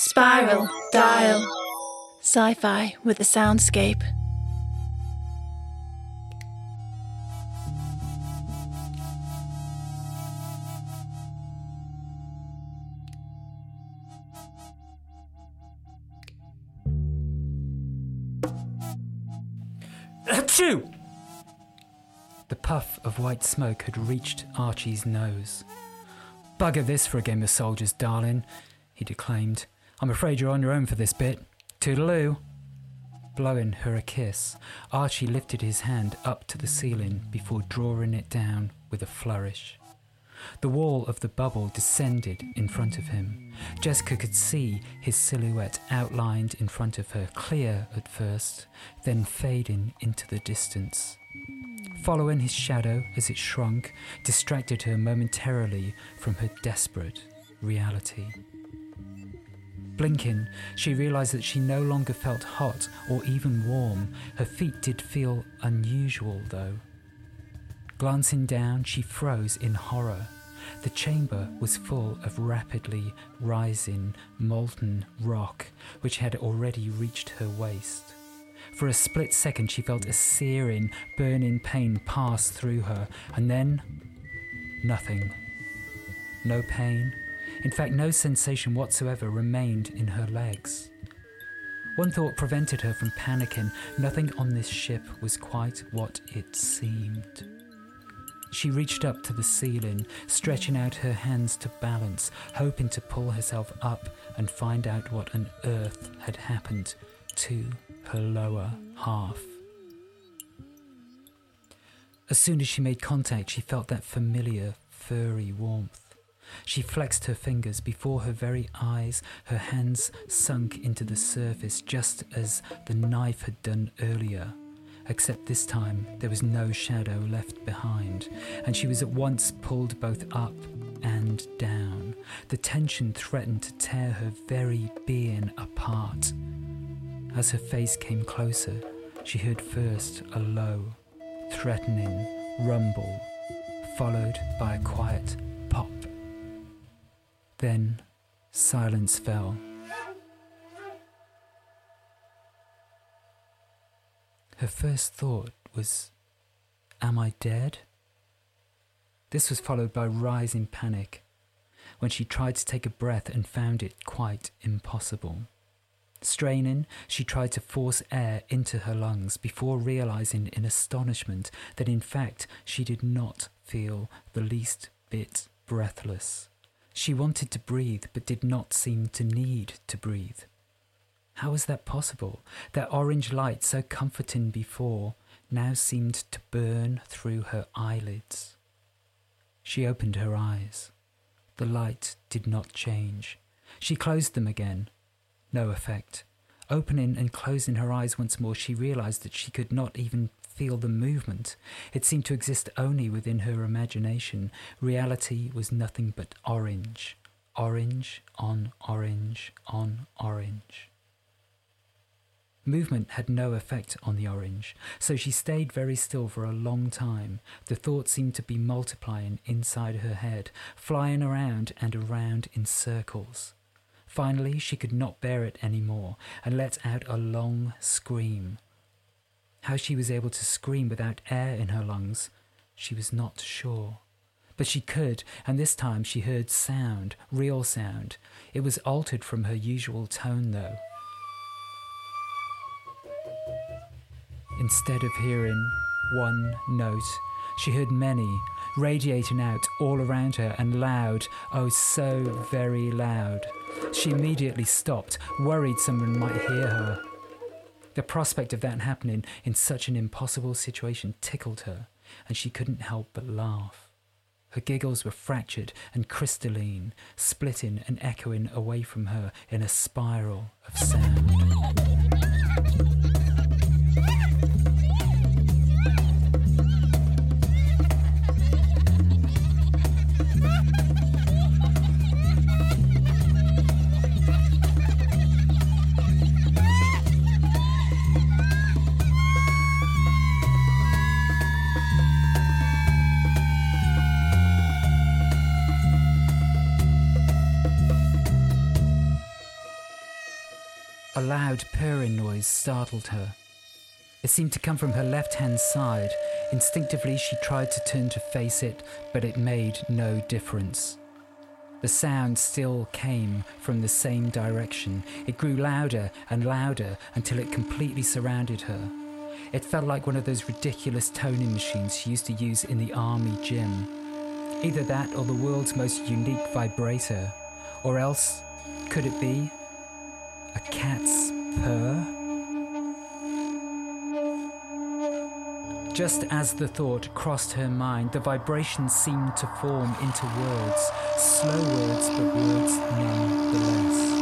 Spiral Dial. Sci fi with a soundscape. Achoo! The puff of white smoke had reached Archie's nose. Bugger this for a game of soldiers, darling, he declaimed. I'm afraid you're on your own for this bit. Toodaloo. Blowing her a kiss, Archie lifted his hand up to the ceiling before drawing it down with a flourish. The wall of the bubble descended in front of him. Jessica could see his silhouette outlined in front of her, clear at first, then fading into the distance. Following his shadow as it shrunk, distracted her momentarily from her desperate reality. Blinking, she realized that she no longer felt hot or even warm. Her feet did feel unusual, though. Glancing down, she froze in horror. The chamber was full of rapidly rising molten rock, which had already reached her waist. For a split second, she felt a searing, burning pain pass through her, and then nothing. No pain. In fact, no sensation whatsoever remained in her legs. One thought prevented her from panicking. Nothing on this ship was quite what it seemed. She reached up to the ceiling, stretching out her hands to balance, hoping to pull herself up and find out what on earth had happened to her lower half. As soon as she made contact, she felt that familiar, furry warmth. She flexed her fingers before her very eyes, her hands sunk into the surface just as the knife had done earlier. Except this time there was no shadow left behind, and she was at once pulled both up and down. The tension threatened to tear her very being apart. As her face came closer, she heard first a low, threatening rumble, followed by a quiet. Then silence fell. Her first thought was, Am I dead? This was followed by rising panic when she tried to take a breath and found it quite impossible. Straining, she tried to force air into her lungs before realizing in astonishment that in fact she did not feel the least bit breathless. She wanted to breathe but did not seem to need to breathe. How was that possible? That orange light, so comforting before, now seemed to burn through her eyelids. She opened her eyes. The light did not change. She closed them again. No effect. Opening and closing her eyes once more, she realized that she could not even feel the movement. It seemed to exist only within her imagination. Reality was nothing but orange. Orange on orange on orange. Movement had no effect on the orange, so she stayed very still for a long time. The thoughts seemed to be multiplying inside her head, flying around and around in circles. Finally, she could not bear it any more and let out a long scream. How she was able to scream without air in her lungs, she was not sure. But she could, and this time she heard sound, real sound. It was altered from her usual tone, though. Instead of hearing one note, she heard many, radiating out all around her and loud, oh, so very loud. She immediately stopped, worried someone might hear her. The prospect of that happening in such an impossible situation tickled her, and she couldn't help but laugh. Her giggles were fractured and crystalline, splitting and echoing away from her in a spiral of sound. A loud purring noise startled her. It seemed to come from her left hand side. Instinctively, she tried to turn to face it, but it made no difference. The sound still came from the same direction. It grew louder and louder until it completely surrounded her. It felt like one of those ridiculous toning machines she used to use in the army gym. Either that or the world's most unique vibrator. Or else, could it be a cat's purr? Just as the thought crossed her mind, the vibrations seemed to form into words, slow words, but words nonetheless.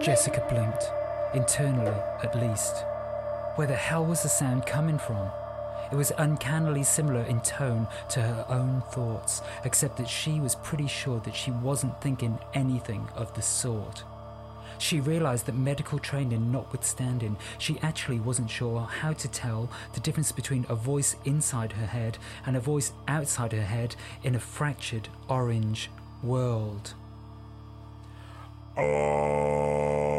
Jessica blinked, internally at least. Where the hell was the sound coming from? It was uncannily similar in tone to her own thoughts, except that she was pretty sure that she wasn't thinking anything of the sort. She realized that medical training notwithstanding, she actually wasn't sure how to tell the difference between a voice inside her head and a voice outside her head in a fractured orange world. Oh.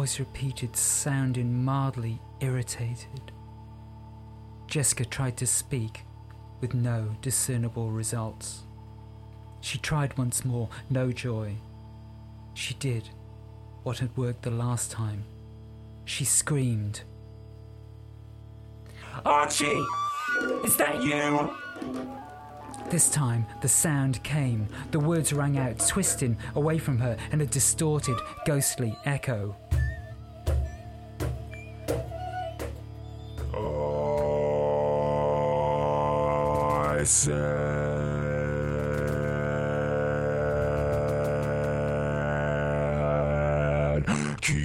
Voice repeated, sounding mildly irritated. Jessica tried to speak, with no discernible results. She tried once more, no joy. She did what had worked the last time. She screamed. Archie! Is that you? This time, the sound came. The words rang out, twisting away from her in a distorted, ghostly echo. Said, keep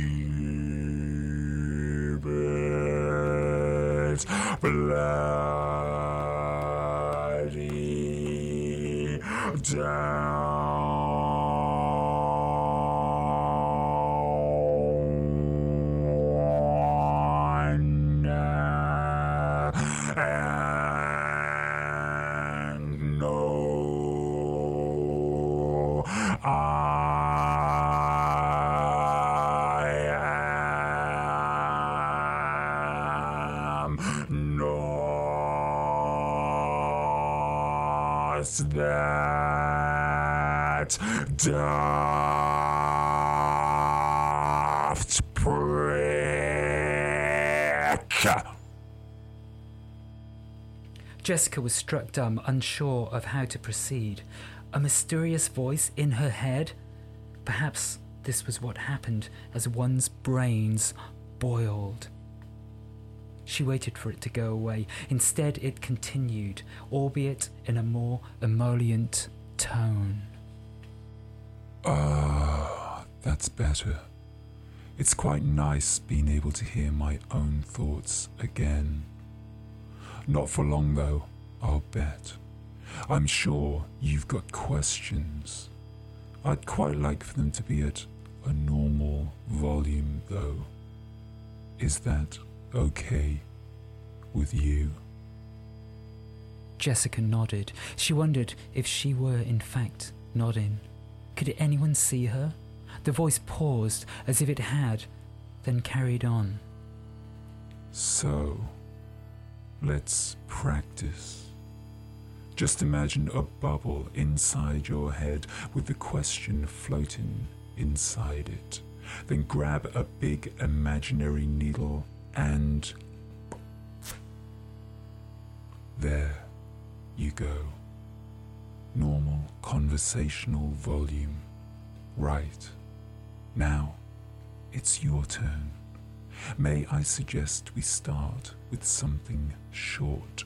it bloody down. That daft prick. Jessica was struck dumb, unsure of how to proceed. A mysterious voice in her head? Perhaps this was what happened as one's brains boiled. She waited for it to go away. Instead, it continued, albeit in a more emollient tone. Ah, that's better. It's quite nice being able to hear my own thoughts again. Not for long, though, I'll bet. I'm sure you've got questions. I'd quite like for them to be at a normal volume, though. Is that okay with you? Jessica nodded. She wondered if she were, in fact, nodding. Could anyone see her? The voice paused as if it had, then carried on. So, let's practice. Just imagine a bubble inside your head with the question floating inside it. Then grab a big imaginary needle and. There you go. Normal conversational volume. Right. Now, it's your turn. May I suggest we start with something short?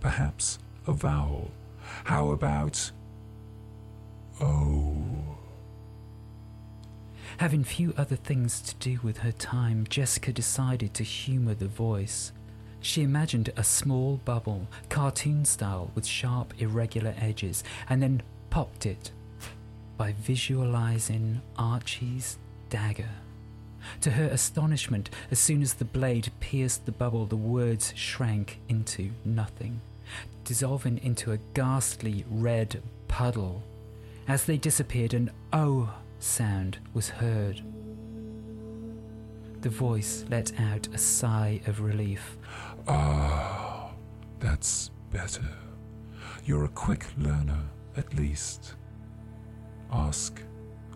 Perhaps a vowel. How about. Oh. Having few other things to do with her time, Jessica decided to humour the voice. She imagined a small bubble, cartoon style, with sharp, irregular edges, and then popped it by visualizing Archie's dagger. To her astonishment, as soon as the blade pierced the bubble, the words shrank into nothing, dissolving into a ghastly red puddle. As they disappeared, an O sound was heard. The voice let out a sigh of relief. Ah, that's better. You're a quick learner, at least. Ask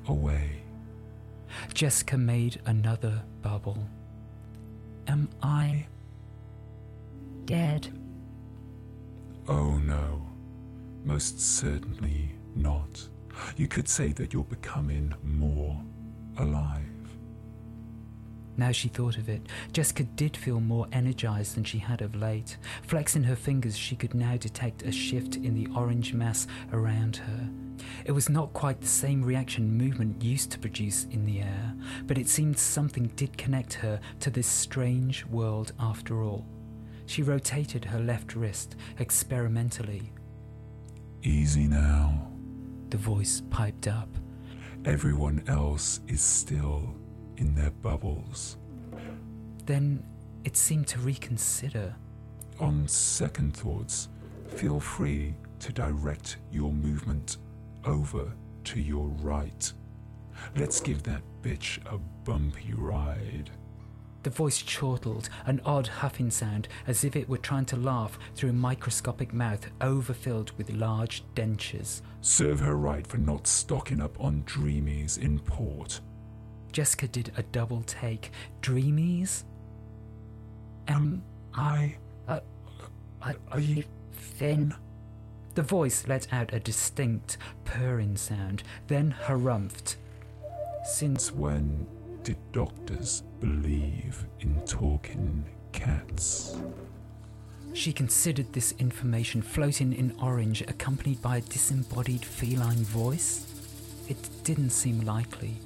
away. Jessica made another bubble. Am I dead? Oh no, most certainly not. You could say that you're becoming more alive. Now she thought of it, Jessica did feel more energized than she had of late. Flexing her fingers, she could now detect a shift in the orange mass around her. It was not quite the same reaction movement used to produce in the air, but it seemed something did connect her to this strange world after all. She rotated her left wrist experimentally. Easy now. The voice piped up. Everyone else is still in their bubbles. Then it seemed to reconsider. On second thoughts, feel free to direct your movement over to your right. Let's give that bitch a bumpy ride. The voice chortled, an odd huffing sound, as if it were trying to laugh through a microscopic mouth overfilled with large dentures. Serve her right for not stocking up on dreamies in port. Jessica did a double take. Dreamies? Am I. I. I. Are you thin? The voice let out a distinct purring sound, then harumphed. Since when did doctors believe in talking cats? She considered this information floating in orange, accompanied by a disembodied feline voice. It didn't seem likely.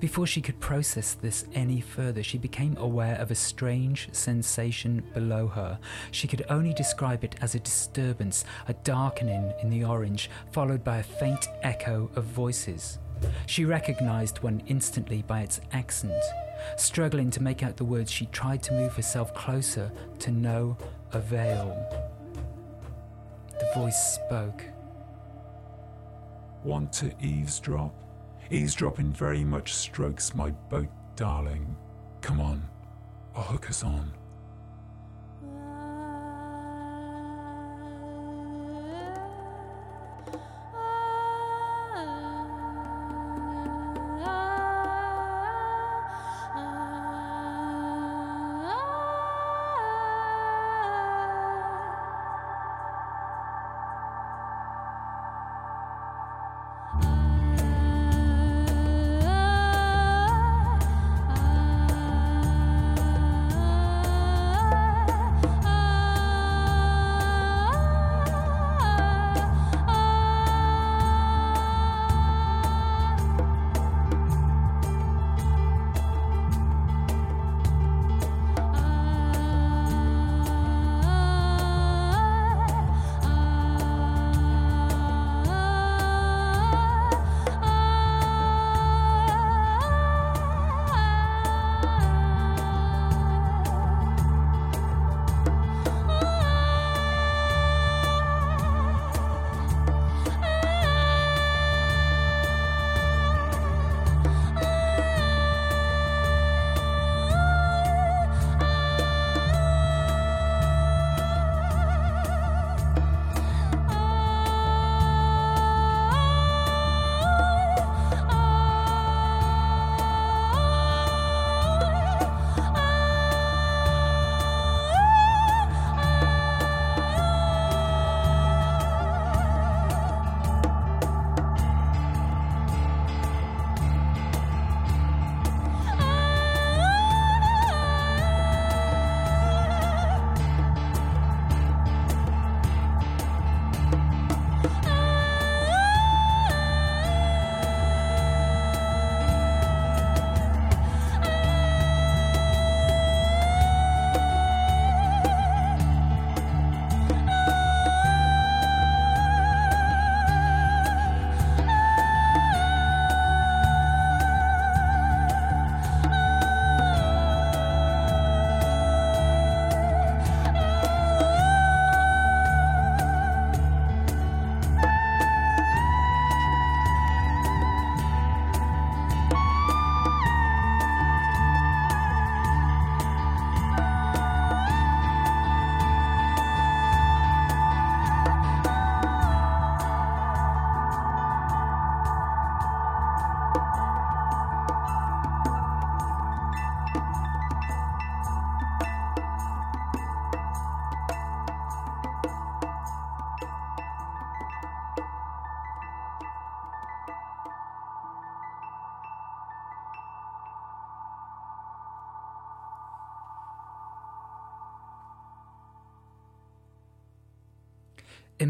Before she could process this any further, she became aware of a strange sensation below her. She could only describe it as a disturbance, a darkening in the orange, followed by a faint echo of voices. She recognized one instantly by its accent. Struggling to make out the words, she tried to move herself closer to no avail. The voice spoke. Want to eavesdrop? Eavesdropping very much strokes my boat, darling. Come on, I'll hook us on.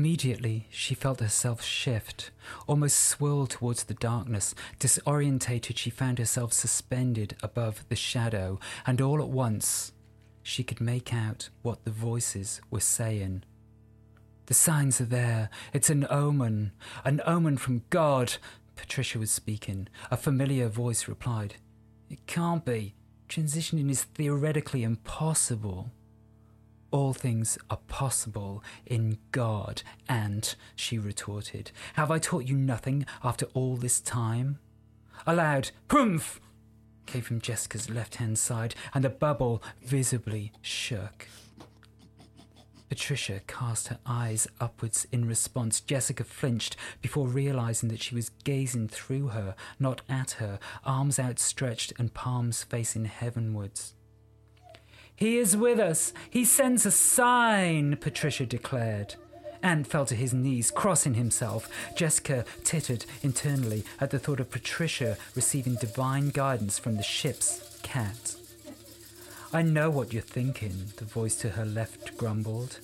Immediately, she felt herself shift, almost swirl towards the darkness. Disorientated, she found herself suspended above the shadow, and all at once, she could make out what the voices were saying. The signs are there. It's an omen. An omen from God. Patricia was speaking. A familiar voice replied, It can't be. Transitioning is theoretically impossible. All things are possible in God. And, she retorted, have I taught you nothing after all this time? A loud "Prumph!" came from Jessica's left hand side, and the bubble visibly shook. Patricia cast her eyes upwards in response. Jessica flinched before realizing that she was gazing through her, not at her, arms outstretched and palms facing heavenwards. He is with us. He sends a sign, Patricia declared. Ant fell to his knees, crossing himself. Jessica tittered internally at the thought of Patricia receiving divine guidance from the ship's cat. I know what you're thinking, the voice to her left grumbled.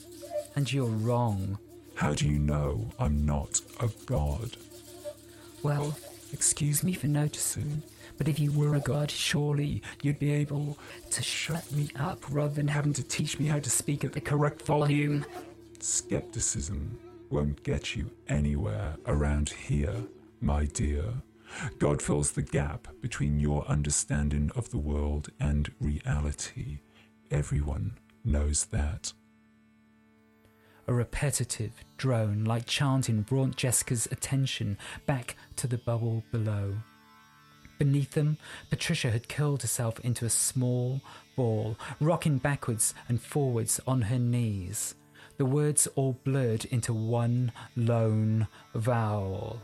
And you're wrong. How do you know I'm not a god? Well, excuse me for noticing, But if you were a god, surely you'd be able to shut me up rather than having to teach me how to speak at the correct volume. Skepticism won't get you anywhere around here, my dear. God fills the gap between your understanding of the world and reality. Everyone knows that. A repetitive drone like chanting brought Jessica's attention back to the bubble below. Beneath them, Patricia had curled herself into a small ball, rocking backwards and forwards on her knees. The words all blurred into one lone vowel.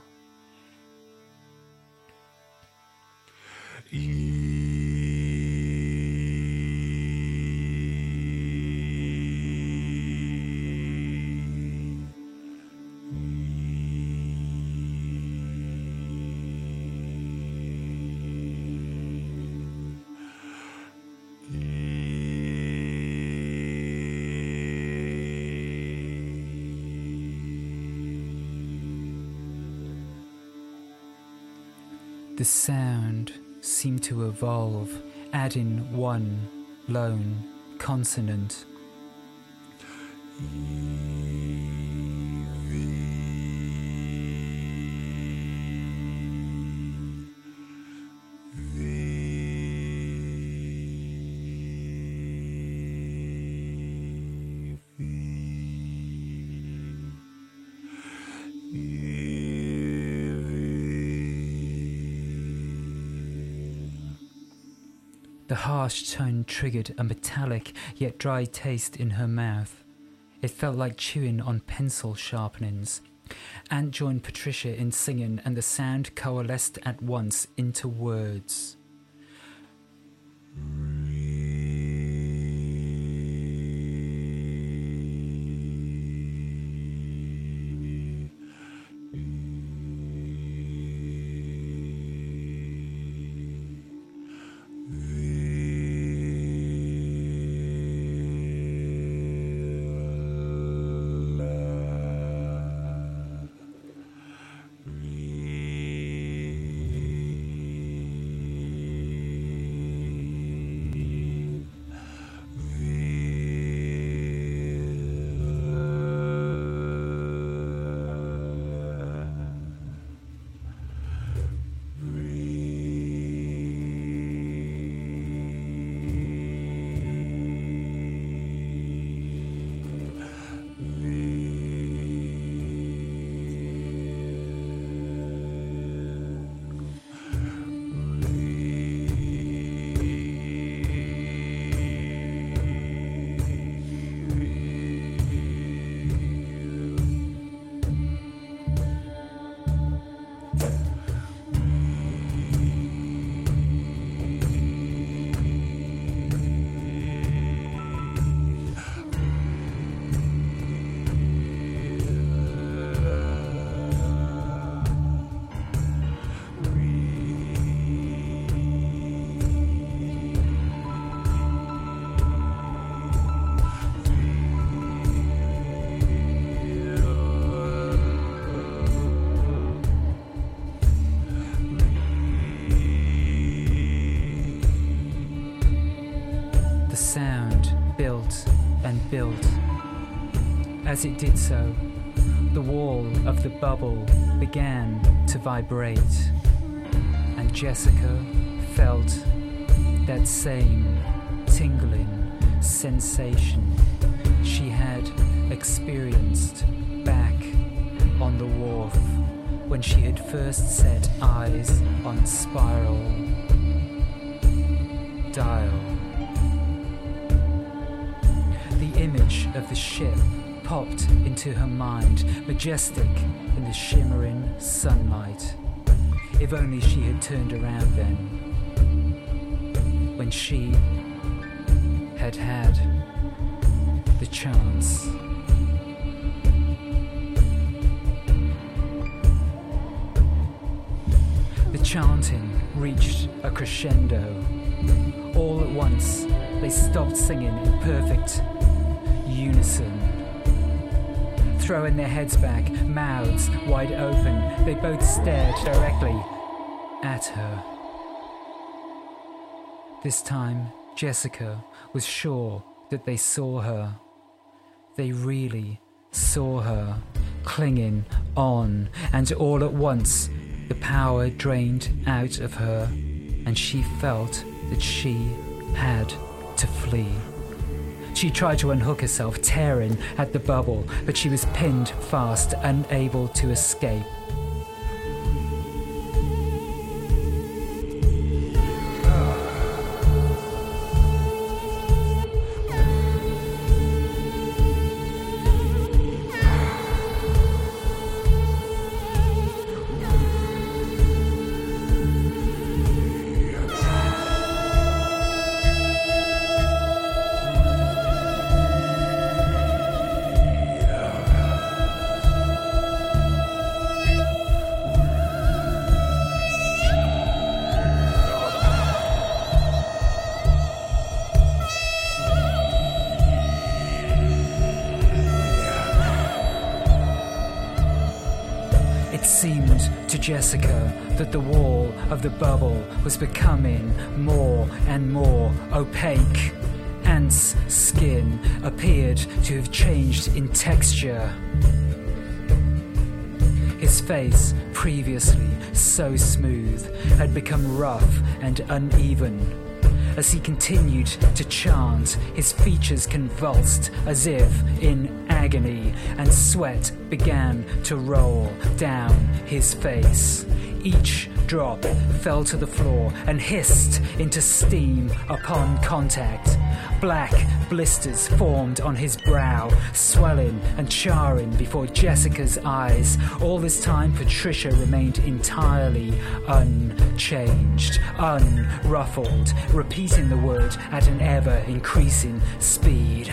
The sound seemed to evolve, adding one lone consonant. Harsh tone triggered a metallic yet dry taste in her mouth. It felt like chewing on pencil sharpenings. Ant joined Patricia in singing, and the sound coalesced at once into words. As it did so, the wall of the bubble began to vibrate, and Jessica felt that same tingling sensation she had experienced back on the wharf when she had first set eyes on Spiral Dial. The image of the ship popped into her mind, majestic in the shimmering sunlight. If only she had turned around then, when she had had the chance. The chanting reached a crescendo. All at once, they stopped singing in perfect unison throwing their heads back, mouths wide open. They both stared directly at her. This time, Jessica was sure that they saw her. They really saw her, clinging on, and all at once, the power drained out of her, and she felt that she had to flee. She tried to unhook herself, tearing at the bubble, but she was pinned fast, unable to escape. Jessica that the wall of the bubble was becoming more and more opaque. Ant's skin appeared to have changed in texture. His face, previously so smooth, had become rough and uneven. As he continued to chant, his features convulsed as if in agony, and sweat began to roll down his face. Each drop fell to the floor and hissed into steam upon contact. Black blisters formed on his brow, swelling and charring before Jessica's eyes. All this time, Patricia remained entirely unchanged, unruffled, repeating the word at an ever increasing speed.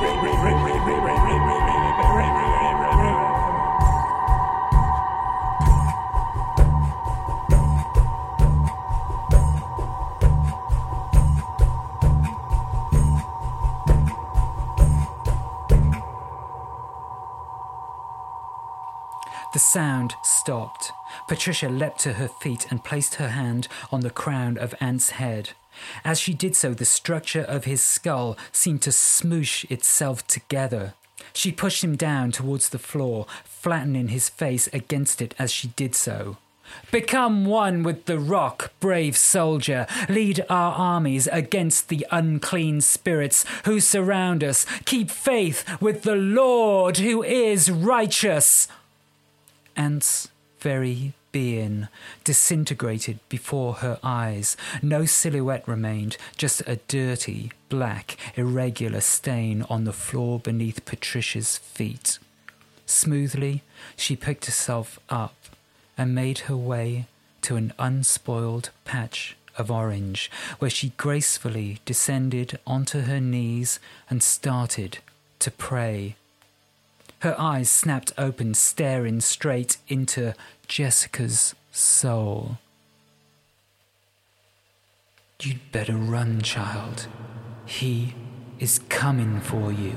The sound stopped. Patricia leapt to her feet and placed her hand on the crown of Ant's head. As she did so, the structure of his skull seemed to smoosh itself together. She pushed him down towards the floor, flattening his face against it as she did so. Become one with the rock, brave soldier. Lead our armies against the unclean spirits who surround us. Keep faith with the Lord who is righteous. Ant's very being disintegrated before her eyes. No silhouette remained, just a dirty, black, irregular stain on the floor beneath Patricia's feet. Smoothly, she picked herself up and made her way to an unspoiled patch of orange, where she gracefully descended onto her knees and started to pray her eyes snapped open, staring straight into Jessica's soul. You'd better run, child. He is coming for you.